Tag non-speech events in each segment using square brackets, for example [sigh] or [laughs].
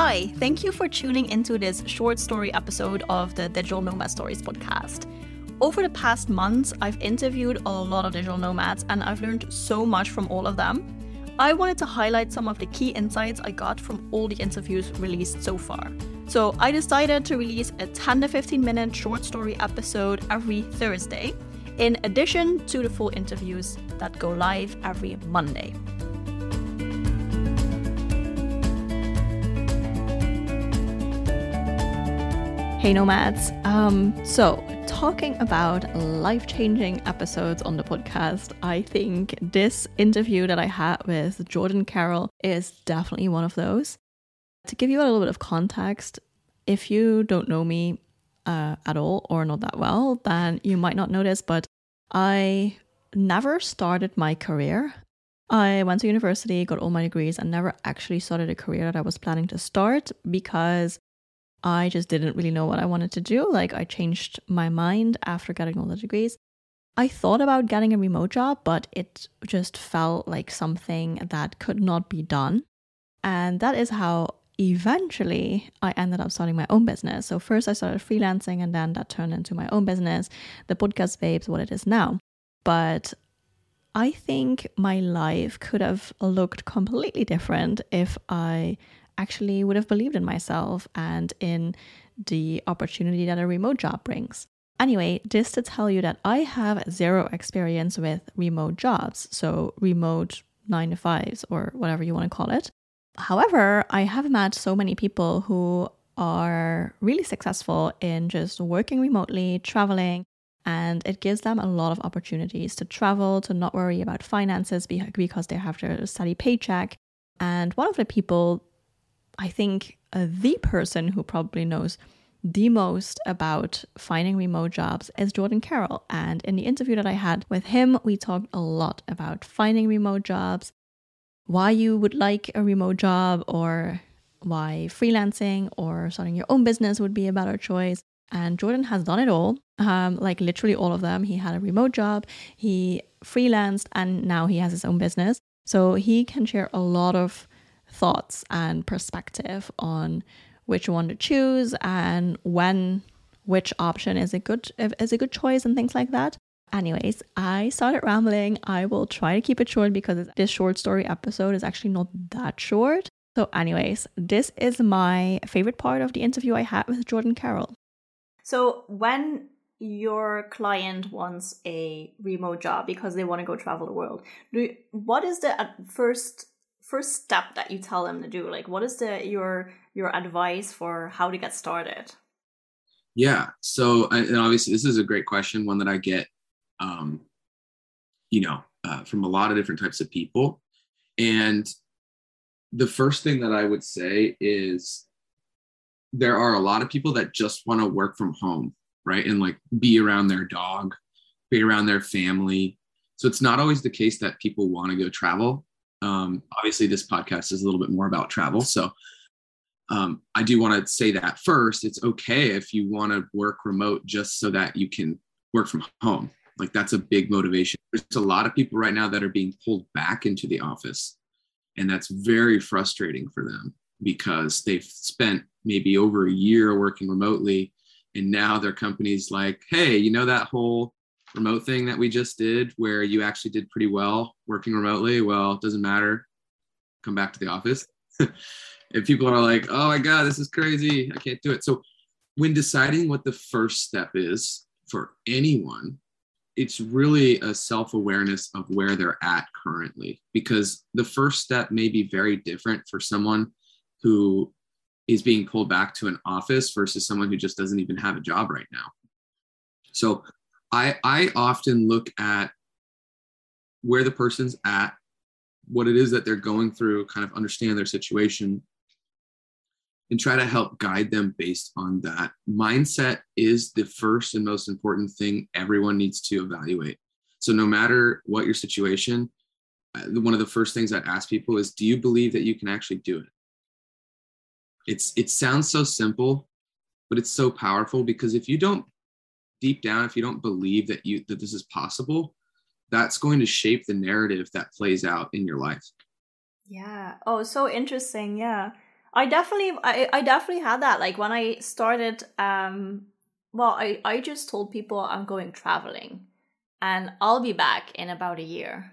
Hi, thank you for tuning into this short story episode of the Digital Nomad Stories podcast. Over the past months, I've interviewed a lot of digital nomads and I've learned so much from all of them. I wanted to highlight some of the key insights I got from all the interviews released so far. So I decided to release a 10 to 15 minute short story episode every Thursday, in addition to the full interviews that go live every Monday. Hey Nomads. Um, so, talking about life changing episodes on the podcast, I think this interview that I had with Jordan Carroll is definitely one of those. To give you a little bit of context, if you don't know me uh, at all or not that well, then you might not notice, but I never started my career. I went to university, got all my degrees, and never actually started a career that I was planning to start because I just didn't really know what I wanted to do. Like, I changed my mind after getting all the degrees. I thought about getting a remote job, but it just felt like something that could not be done. And that is how eventually I ended up starting my own business. So, first I started freelancing, and then that turned into my own business, the podcast babes, what it is now. But I think my life could have looked completely different if I actually would have believed in myself and in the opportunity that a remote job brings. Anyway, just to tell you that I have zero experience with remote jobs, so remote nine to fives or whatever you want to call it. However, I have met so many people who are really successful in just working remotely, traveling, and it gives them a lot of opportunities to travel, to not worry about finances because they have their steady paycheck. And one of the people I think uh, the person who probably knows the most about finding remote jobs is Jordan Carroll. And in the interview that I had with him, we talked a lot about finding remote jobs, why you would like a remote job, or why freelancing or starting your own business would be a better choice. And Jordan has done it all, um, like literally all of them. He had a remote job, he freelanced, and now he has his own business. So he can share a lot of thoughts and perspective on which one to choose and when which option is a good is a good choice and things like that. Anyways, I started rambling. I will try to keep it short because this short story episode is actually not that short. So, anyways, this is my favorite part of the interview I had with Jordan Carroll. So, when your client wants a remote job because they want to go travel the world, do, what is the uh, first first step that you tell them to do? Like, what is the your your advice for how to get started? Yeah. So, and obviously, this is a great question, one that I get, um, you know, uh, from a lot of different types of people. And the first thing that I would say is there are a lot of people that just want to work from home, right? And like be around their dog, be around their family. So it's not always the case that people want to go travel. Um, obviously, this podcast is a little bit more about travel. So um, I do want to say that first. It's okay if you want to work remote just so that you can work from home. Like that's a big motivation. There's a lot of people right now that are being pulled back into the office. And that's very frustrating for them because they've spent maybe over a year working remotely. And now their company's like, hey, you know, that whole remote thing that we just did where you actually did pretty well working remotely. Well it doesn't matter. Come back to the office. [laughs] If people are like oh my god this is crazy. I can't do it. So when deciding what the first step is for anyone it's really a self-awareness of where they're at currently because the first step may be very different for someone who is being pulled back to an office versus someone who just doesn't even have a job right now. So I I often look at where the person's at, what it is that they're going through, kind of understand their situation, and try to help guide them based on that. Mindset is the first and most important thing everyone needs to evaluate. So no matter what your situation, uh, one of the first things I ask people is, do you believe that you can actually do it? It's it sounds so simple, but it's so powerful because if you don't deep down if you don't believe that you that this is possible that's going to shape the narrative that plays out in your life yeah oh so interesting yeah I definitely I, I definitely had that. Like when I started um well, I, I just told people I'm going traveling and I'll be back in about a year.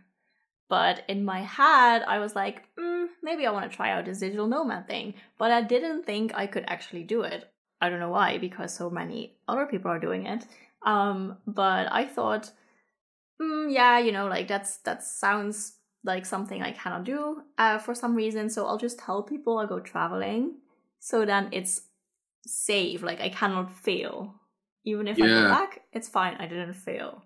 But in my head, I was like, mm, maybe I want to try out this digital nomad thing. But I didn't think I could actually do it. I don't know why, because so many other people are doing it. Um, but I thought, mm, yeah, you know, like that's that sounds like something I cannot do uh, for some reason. So I'll just tell people I go traveling. So then it's safe. Like I cannot fail. Even if yeah. I go back, it's fine. I didn't fail.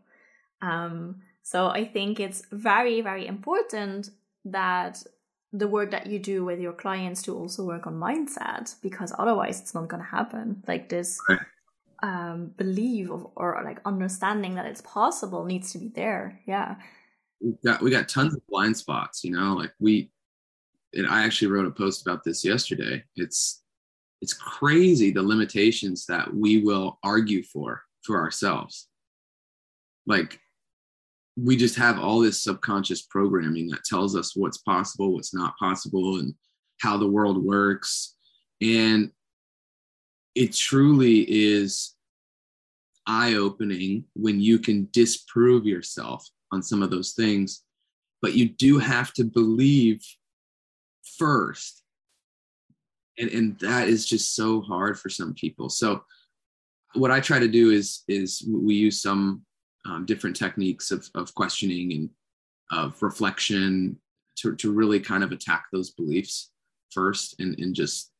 Um, so I think it's very, very important that the work that you do with your clients to also work on mindset because otherwise it's not going to happen. Like this right. um, belief of, or like understanding that it's possible needs to be there. Yeah. We got we got tons of blind spots. You know, like we. And I actually wrote a post about this yesterday. It's it's crazy the limitations that we will argue for for ourselves. Like we just have all this subconscious programming that tells us what's possible, what's not possible, and how the world works. And it truly is eye opening when you can disprove yourself on some of those things. But you do have to believe first. And, and that is just so hard for some people. So what I try to do is is we use some um, different techniques of, of questioning and of reflection to, to really kind of attack those beliefs first and, and just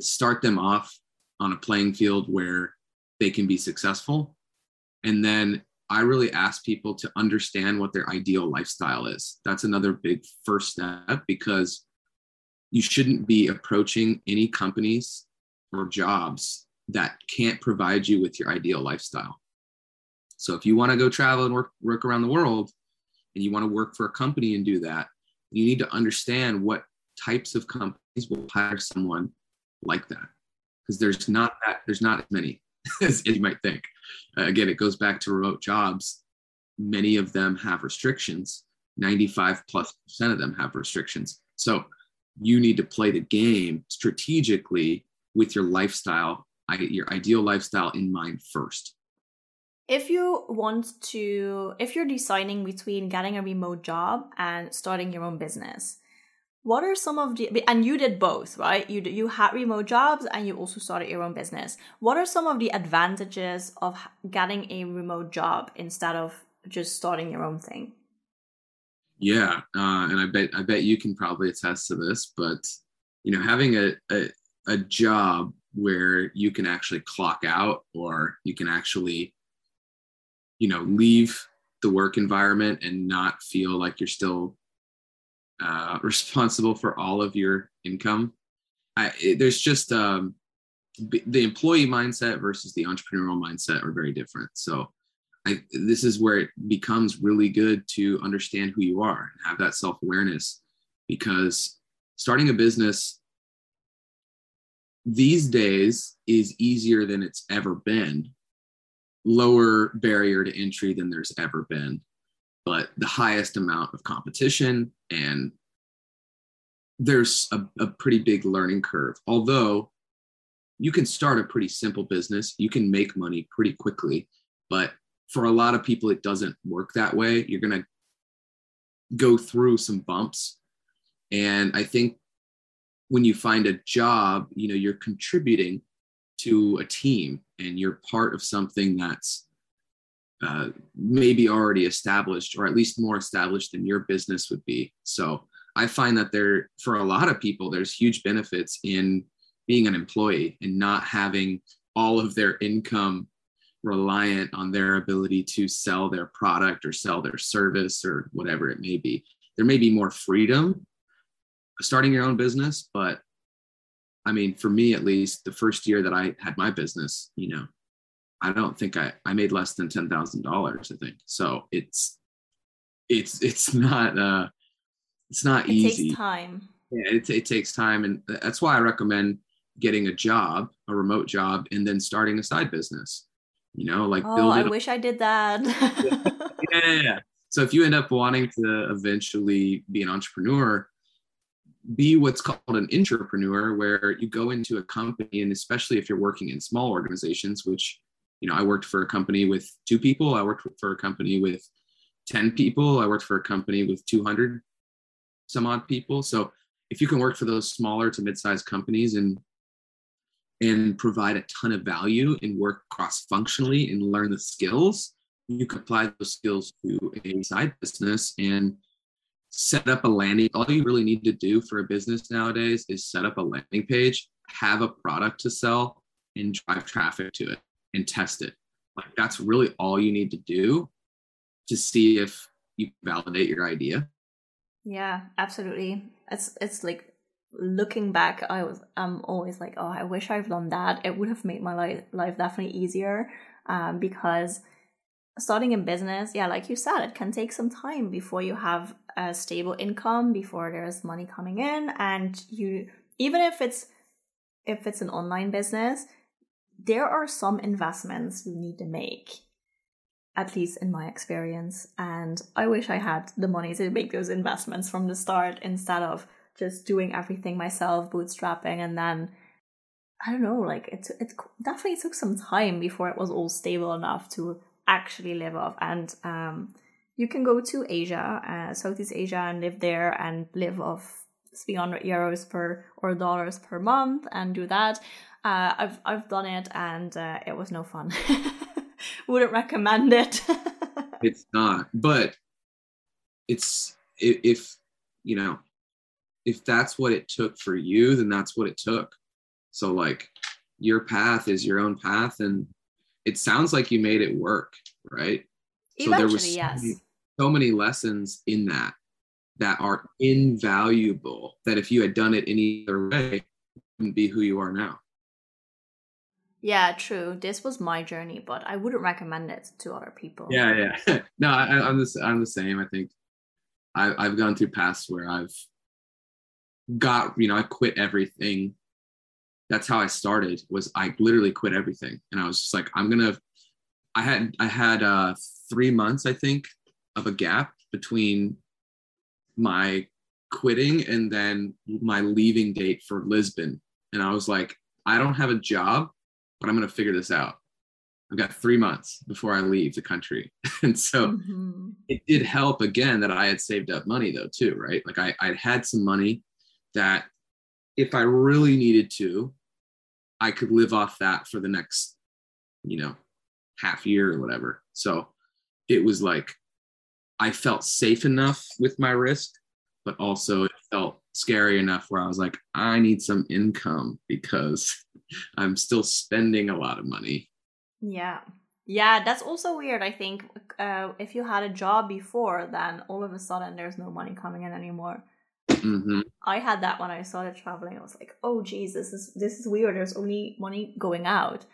start them off on a playing field where they can be successful. And then I really ask people to understand what their ideal lifestyle is. That's another big first step because you shouldn't be approaching any companies or jobs that can't provide you with your ideal lifestyle. So if you want to go travel and work work around the world and you want to work for a company and do that, you need to understand what types of companies will hire someone like that. Because there's not that there's not as many [laughs] as you might think. Uh, again, it goes back to remote jobs. Many of them have restrictions. 95 plus percent of them have restrictions. So you need to play the game strategically with your lifestyle, your ideal lifestyle in mind first if you want to if you're deciding between getting a remote job and starting your own business what are some of the and you did both right? You you had remote jobs and you also started your own business. What are some of the advantages of getting a remote job instead of just starting your own thing? Yeah uh, and i bet i bet you can probably attest to this but you know having a, a, a job where you can actually clock out or you can actually you know leave the work environment and not feel like you're still uh, [laughs] responsible for all of your income. I, it, there's just um, the employee mindset versus the entrepreneurial mindset are very different. So I, this is where it becomes really good to understand who you are and have that self-awareness because starting a business these days is easier than it's ever been lower barrier to entry than there's ever been, but the highest amount of competition and there's a, a, pretty big learning curve. Although you can start a pretty simple business, you can make money pretty quickly, but for a lot of people, it doesn't work that way. You're going to go through some bumps. And I think when you find a job, you know, you're contributing to a team and you're part of something that's uh, maybe already established or at least more established than your business would be. So I find that there, for a lot of people, there's huge benefits in being an employee and not having all of their income reliant on their ability to sell their product or sell their service or whatever it may be. There may be more freedom starting your own business, but I mean, for me at least, the first year that I had my business, you know, I don't think I I made less than ten thousand dollars. I think so. It's it's it's not uh it's not it easy. Takes time. Yeah, it, it takes time, and that's why I recommend getting a job, a remote job, and then starting a side business. You know, like oh, build. I wish I did that. yeah, yeah, yeah. So if you end up wanting to eventually be an entrepreneur, be what's called an intrapreneur where you go into a company and especially if you're working in small organizations which you know i worked for a company with two people i worked for a company with 10 people i worked for a company with 200 some odd people. So if you can work for those smaller to mid-sized companies and and provide a ton of value and work cross functionally and learn the skills you can apply those skills to a side business and set up a landing. All you really need to do for a business nowadays is set up a landing page have a product to sell and drive traffic to it and test it. Like that's really all you need to do to see if you validate your idea. Yeah absolutely. It's it's like looking back i was i'm always like oh i wish i've done that. It would have made my life life definitely easier um, because starting a business, yeah, like you said, it can take some time before you have a stable income, before there's money coming in, and you even if it's if it's an online business, there are some investments you need to make. At least in my experience. And I wish I had the money to make those investments from the start instead of just doing everything myself, bootstrapping, and then I don't know, like it it definitely took some time before it was all stable enough to actually live off. And um, you can go to Asia, uh, Southeast Asia, and live there and live off 300 euros per or dollars per month and do that. Uh, I've I've done it and uh, it was no fun. [laughs] Wouldn't recommend it. [laughs] it's not, but it's if you know if that's what it took for you, then that's what it took. So like your path is your own path and it sounds like you made it work, right? Eventually, so there was so, yes. many, so many lessons in that that are invaluable that if you had done it any other way, wouldn't be who you are now. Yeah, true. This was my journey, but I wouldn't recommend it to other people. Yeah, yeah. [laughs] no, I, am the I'm the same. I think I, I've gone through paths where I've got you know I quit everything that's how I started was I literally quit everything and I was just like I'm gonna I had I had uh three months I think of a gap between my quitting and then my leaving date for Lisbon. And I was like I don't have a job but I'm gonna figure this out. I've got three months before I leave the country. [laughs] And so mm-hmm. it did help again that I had saved up money though too right? Like I I had some money that if I really needed to I could live off that for the next, you know, half year or whatever. So it was like I felt safe enough with my risk, but also it felt scary enough where I was like, I need some income because [laughs] I'm still spending a lot of money. Yeah. Yeah, that's also weird. I think uh, if you had a job before, then all of a sudden there's no money coming in anymore. Mm-hmm. I had that when I started traveling. I was like, oh geez, this is this is weird. There's only money going out.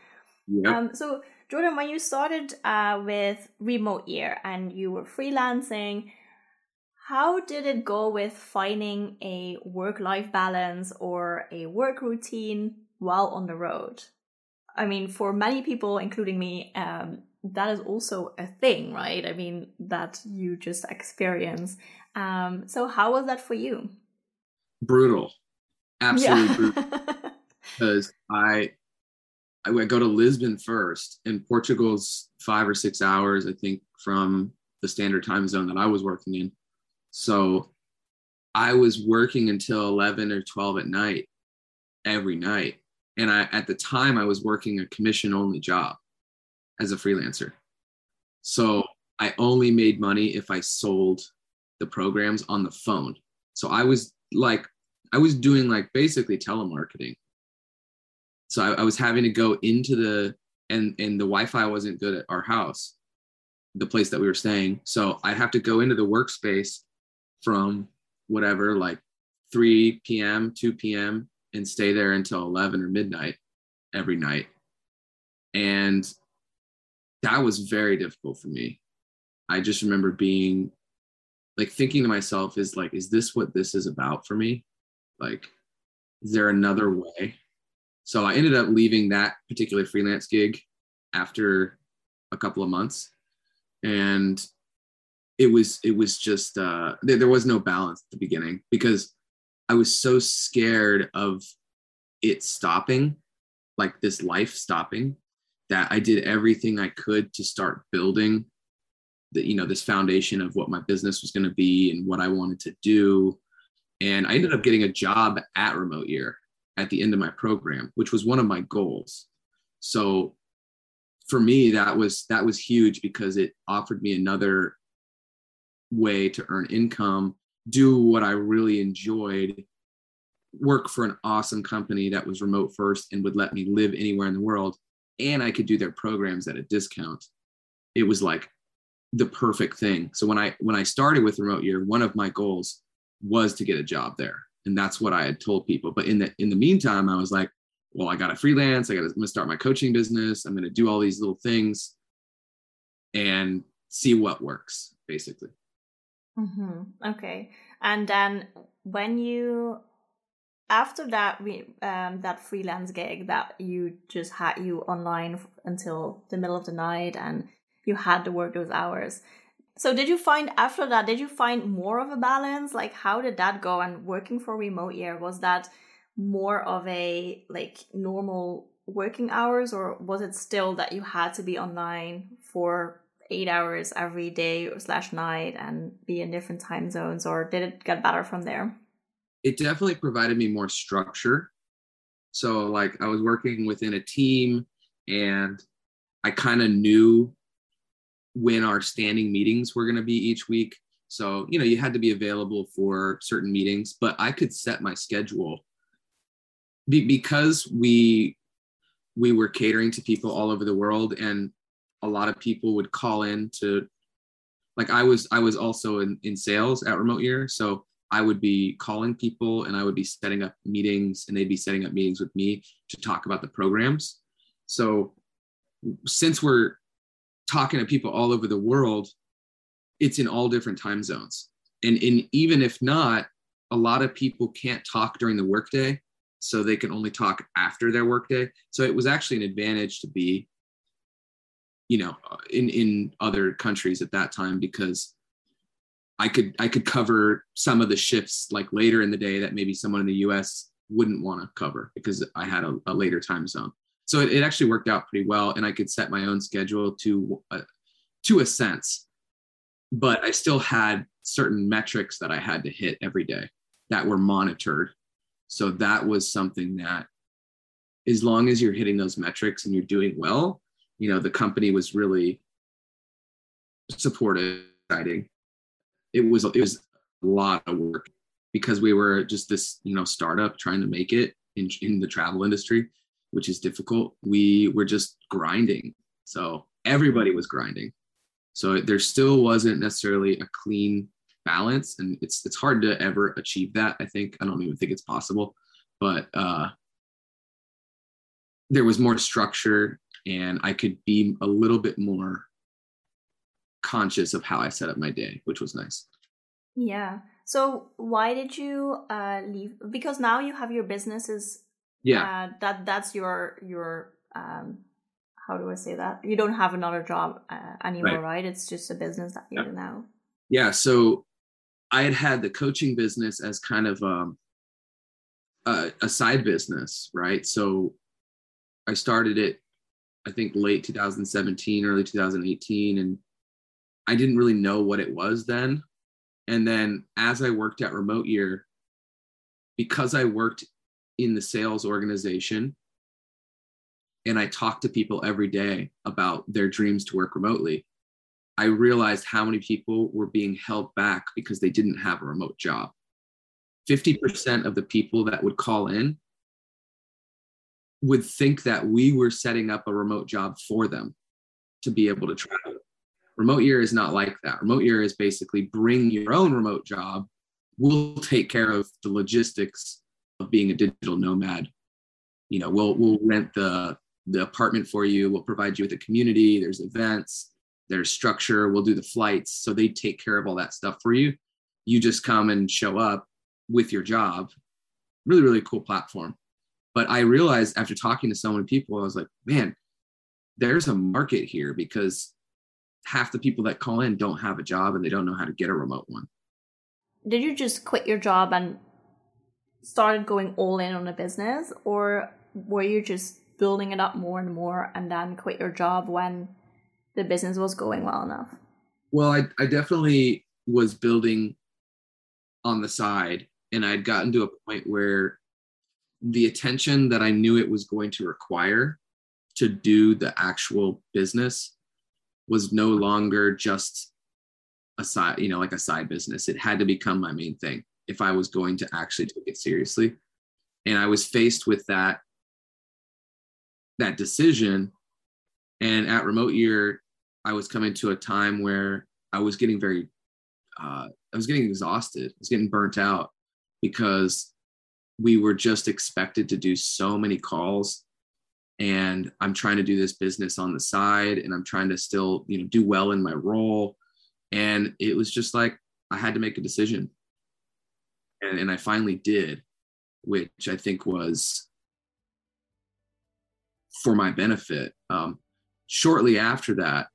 Yep. Um, so Jordan, when you started uh, with Remote Year and you were freelancing, how did it go with finding a work-life balance or a work routine while on the road? I mean, for many people, including me, um, that is also a thing, right? I mean, that you just experience. Um, so how was that for you? Brutal, absolutely yeah. brutal. [laughs] Because I, I would go to Lisbon first, and Portugal's five or six hours, I think, from the standard time zone that I was working in. So I was working until 11 or 12 at night every night. And I, at the time, I was working a commission only job as a freelancer. So I only made money if I sold the programs on the phone. So I was like, I was doing like basically telemarketing. So I, I was having to go into the and and the Wi-Fi wasn't good at our house, the place that we were staying. So I'd have to go into the workspace from whatever, like 3 p.m., 2 p.m., and stay there until 11 or midnight every night. And that was very difficult for me. I just remember being like thinking to myself, is like, is this what this is about for me? Like, is there another way? So I ended up leaving that particular freelance gig after a couple of months. And it was it was just uh there, there was no balance at the beginning because I was so scared of it stopping, like this life stopping, that I did everything I could to start building the, you know, this foundation of what my business was going to be and what I wanted to do. And I ended up getting a job at Remote Year at the end of my program, which was one of my goals. So for me, that was that was huge because it offered me another way to earn income, do what I really enjoyed, work for an awesome company that was remote first and would let me live anywhere in the world, and I could do their programs at a discount. It was like the perfect thing. So when I when I started with remote year, one of my goals was to get a job there. And that's what I had told people. But in the in the meantime, I was like, well, I got to freelance. I got to start my coaching business. I'm gonna do all these little things and see what works, basically. Mm-hmm. Okay. And then when you after that we um that freelance gig that you just had you online until the middle of the night and you had to work those hours so did you find after that did you find more of a balance? Like how did that go? And working for remote year was that more of a like normal working hours or was it still that you had to be online for eight hours every day or slash night and be in different time zones or did it get better from there? It definitely provided me more structure. So like i was working within a team and i kind of knew when our standing meetings were going to be each week. So, you know, you had to be available for certain meetings, but I could set my schedule be- because we we were catering to people all over the world and a lot of people would call in to like I was I was also in, in sales at remote year. So I would be calling people and I would be setting up meetings and they'd be setting up meetings with me to talk about the programs. So since we're talking to people all over the world, it's in all different time zones. And in even if not, a lot of people can't talk during the workday, so they can only talk after their workday. So it was actually an advantage to be, you know, in in other countries at that time because I could I could cover some of the shifts like later in the day that maybe someone in the U.S. wouldn't want to cover because I had a, a later time zone so it, it, actually worked out pretty well and i could set my own schedule to uh, to a sense. But i still had certain metrics that i had to hit every day that were monitored. So that was something that as long as you're hitting those metrics and you're doing well you know the company was really supportive it was it was a lot of work because we were just this you know startup trying to make it in, in the travel industry which is difficult. We were just grinding. So everybody was grinding. So there still wasn't necessarily a clean balance. And it's it's hard to ever achieve that. I think. I don't even think it's possible. But uh there was more structure and I could be a little bit more conscious of how I set up my day, which was nice. Yeah. So why did you uh, leave? Because now you have your businesses yeah uh, that that's your your um how do i say that you don't have another job uh, anymore right. right. it's just a business that you yeah. do now yeah so i had had the coaching business as kind of um a, a side business right so i started it i think late 2017 early 2018 and i didn't really know what it was then and then as i worked at remote year because i worked in the sales organization and I talked to people every day about their dreams to work remotely, I realized how many people were being held back because they didn't have a remote job. 50% of the people that would call in would think that we were setting up a remote job for them to be able to travel. Remote year is not like that. Remote year is basically bring your own remote job. We'll take care of the logistics of being a digital nomad. You know, we'll we'll rent the the apartment for you. We'll provide you with a community. There's events. There's structure. We'll do the flights. So they take care of all that stuff for you. You just come and show up with your job. Really, really cool platform. But I realized after talking to so many people, I was like, man, there's a market here because half the people that call in don't have a job and they don't know how to get a remote one. Did you just quit your job and started going all in on a business, or were you just building it up more and more and then quit your job when the business was going well enough? Well, I, I definitely was building on the side, and I'd gotten to a point where the attention that I knew it was going to require to do the actual business was no longer just a side, you know, like a side business. It had to become my main thing if I was going to actually take it seriously. And I was faced with that that decision. And at remote year, I was coming to a time where I was getting very uh, I was getting exhausted. I was getting burnt out because we were just expected to do so many calls and i'm trying to do this business on the side and i'm trying to still you know do well in my role and it was just like i had to make a decision and, and i finally did which i think was for my benefit um, shortly after that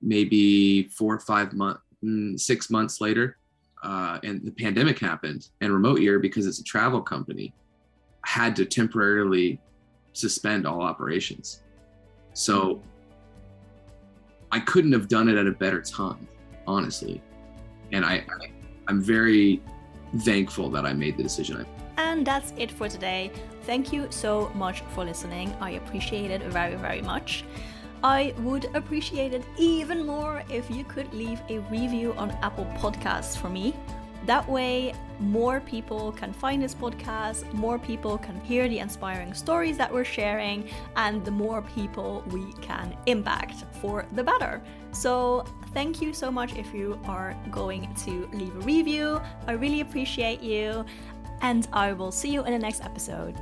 maybe four or five months mm, six months later uh, and the pandemic happened and remote year because it's a travel company had to temporarily suspend all operations. So I couldn't have done it at a better time, honestly. And I, I I'm very thankful that I made the decision. And that's it for today. Thank you so much for listening. I appreciate it very, very much. I would appreciate it even more if you could leave a review on Apple Podcasts for me. That way, more people can find this podcast, more people can hear the inspiring stories that we're sharing, and the more people we can impact for the better. So, thank you so much if you are going to leave a review. I really appreciate you, and I will see you in the next episode.